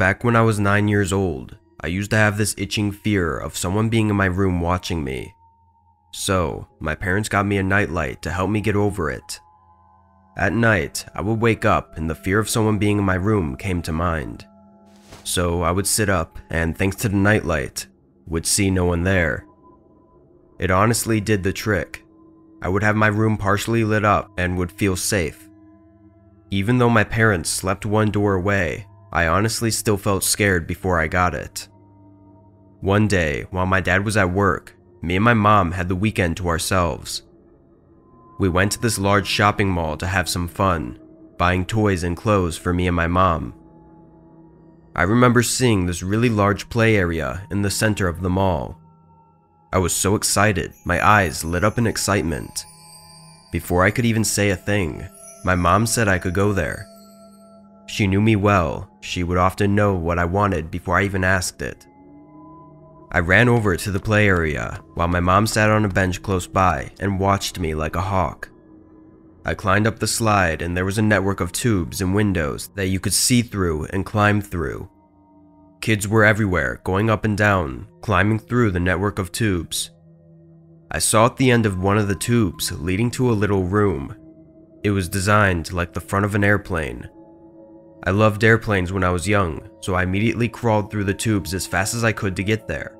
Back when I was 9 years old, I used to have this itching fear of someone being in my room watching me. So, my parents got me a nightlight to help me get over it. At night, I would wake up and the fear of someone being in my room came to mind. So I would sit up and thanks to the nightlight, would see no one there. It honestly did the trick. I would have my room partially lit up and would feel safe. Even though my parents slept one door away, I honestly still felt scared before I got it. One day, while my dad was at work, me and my mom had the weekend to ourselves. We went to this large shopping mall to have some fun, buying toys and clothes for me and my mom. I remember seeing this really large play area in the center of the mall. I was so excited, my eyes lit up in excitement. Before I could even say a thing, my mom said I could go there. She knew me well, she would often know what I wanted before I even asked it. I ran over to the play area while my mom sat on a bench close by and watched me like a hawk. I climbed up the slide and there was a network of tubes and windows that you could see through and climb through. Kids were everywhere, going up and down, climbing through the network of tubes. I saw at the end of one of the tubes leading to a little room. It was designed like the front of an airplane. I loved airplanes when I was young, so I immediately crawled through the tubes as fast as I could to get there.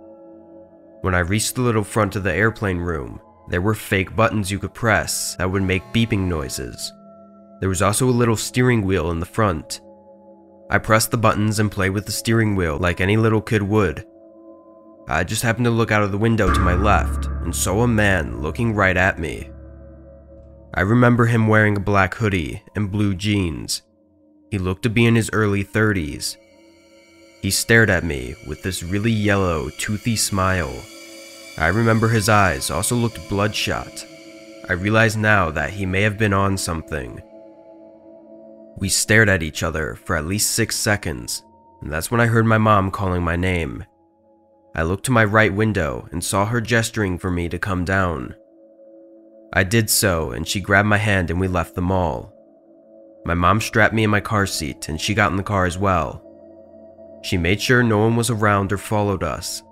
When I reached the little front of the airplane room, there were fake buttons you could press that would make beeping noises. There was also a little steering wheel in the front, I pressed the buttons and played with the steering wheel like any little kid would. I just happened to look out of the window to my left and saw a man looking right at me. I remember him wearing a black hoodie and blue jeans. He looked to be in his early 30s. He stared at me with this really yellow, toothy smile. I remember his eyes also looked bloodshot. I realize now that he may have been on something. We stared at each other for at least six seconds, and that's when I heard my mom calling my name. I looked to my right window and saw her gesturing for me to come down. I did so, and she grabbed my hand and we left the mall. My mom strapped me in my car seat and she got in the car as well. She made sure no one was around or followed us.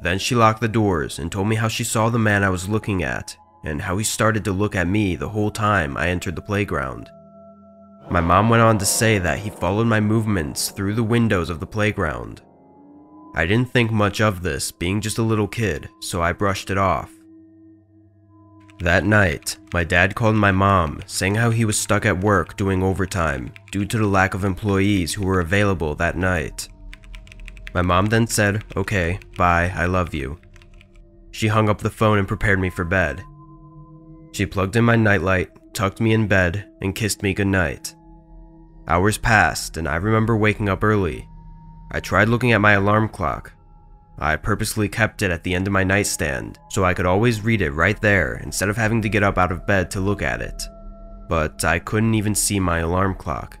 Then she locked the doors and told me how she saw the man I was looking at and how he started to look at me the whole time I entered the playground. My mom went on to say that he followed my movements through the windows of the playground. I didn't think much of this, being just a little kid, so I brushed it off. That night, my dad called my mom, saying how he was stuck at work doing overtime due to the lack of employees who were available that night. My mom then said, okay, bye, I love you. She hung up the phone and prepared me for bed. She plugged in my nightlight, tucked me in bed, and kissed me goodnight. Hours passed, and I remember waking up early. I tried looking at my alarm clock. I purposely kept it at the end of my nightstand so I could always read it right there instead of having to get up out of bed to look at it. But I couldn't even see my alarm clock.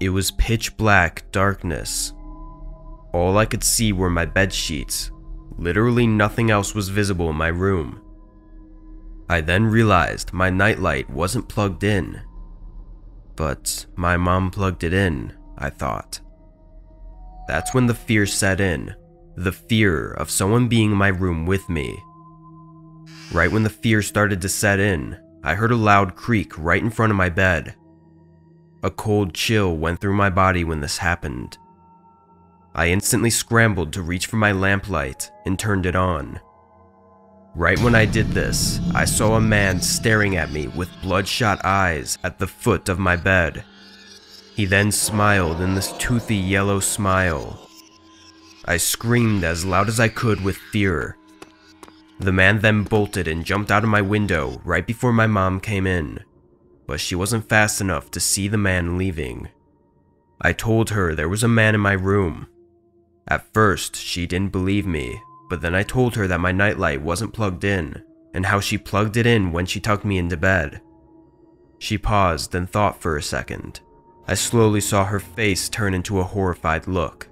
It was pitch black darkness. All I could see were my bed sheets. Literally nothing else was visible in my room. I then realized my nightlight wasn't plugged in. But my mom plugged it in, I thought. That's when the fear set in. The fear of someone being in my room with me. Right when the fear started to set in, I heard a loud creak right in front of my bed. A cold chill went through my body when this happened. I instantly scrambled to reach for my lamplight and turned it on. Right when I did this, I saw a man staring at me with bloodshot eyes at the foot of my bed. He then smiled in this toothy yellow smile. I screamed as loud as I could with fear. The man then bolted and jumped out of my window right before my mom came in, but she wasn't fast enough to see the man leaving. I told her there was a man in my room. At first, she didn't believe me, but then I told her that my nightlight wasn't plugged in, and how she plugged it in when she tucked me into bed. She paused and thought for a second. I slowly saw her face turn into a horrified look.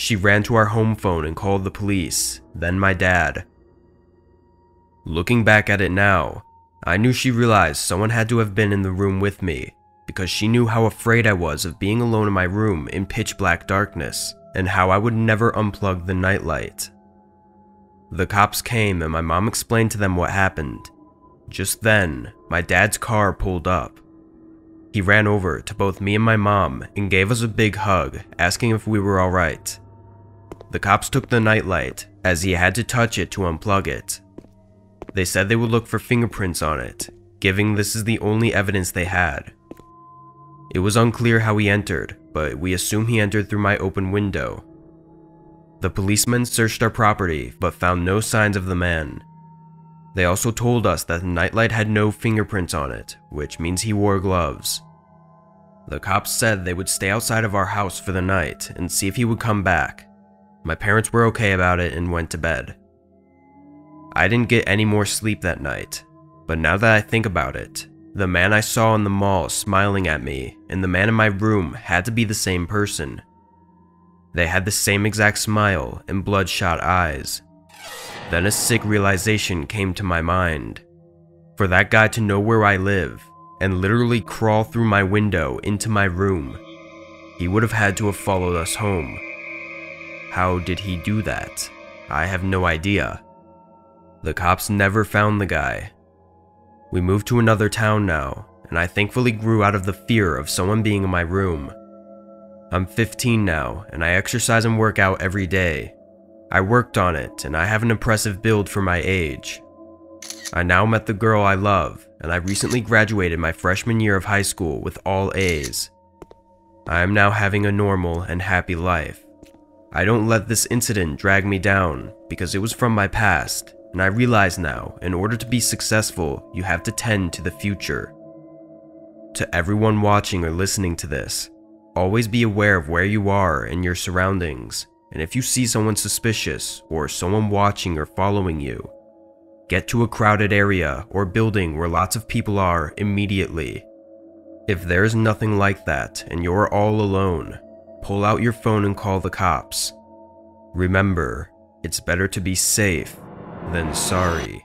She ran to our home phone and called the police, then my dad. Looking back at it now, I knew she realized someone had to have been in the room with me, because she knew how afraid I was of being alone in my room in pitch black darkness and how I would never unplug the nightlight. The cops came and my mom explained to them what happened. Just then, my dad's car pulled up. He ran over to both me and my mom and gave us a big hug, asking if we were alright. The cops took the nightlight, as he had to touch it to unplug it. They said they would look for fingerprints on it, giving this is the only evidence they had. It was unclear how he entered, but we assume he entered through my open window. The policemen searched our property, but found no signs of the man. They also told us that the nightlight had no fingerprints on it, which means he wore gloves. The cops said they would stay outside of our house for the night and see if he would come back. My parents were okay about it and went to bed. I didn't get any more sleep that night, but now that I think about it, the man I saw in the mall smiling at me and the man in my room had to be the same person. They had the same exact smile and bloodshot eyes. Then a sick realization came to my mind. For that guy to know where I live and literally crawl through my window into my room, he would have had to have followed us home. How did he do that? I have no idea. The cops never found the guy. We moved to another town now, and I thankfully grew out of the fear of someone being in my room. I'm 15 now, and I exercise and work out every day. I worked on it, and I have an impressive build for my age. I now met the girl I love, and I recently graduated my freshman year of high school with all A's. I am now having a normal and happy life. I don't let this incident drag me down, because it was from my past, and I realize now, in order to be successful, you have to tend to the future. To everyone watching or listening to this, Always be aware of where you are and your surroundings, and if you see someone suspicious or someone watching or following you, get to a crowded area or building where lots of people are immediately. If there is nothing like that and you're all alone, pull out your phone and call the cops. Remember, it's better to be safe than sorry.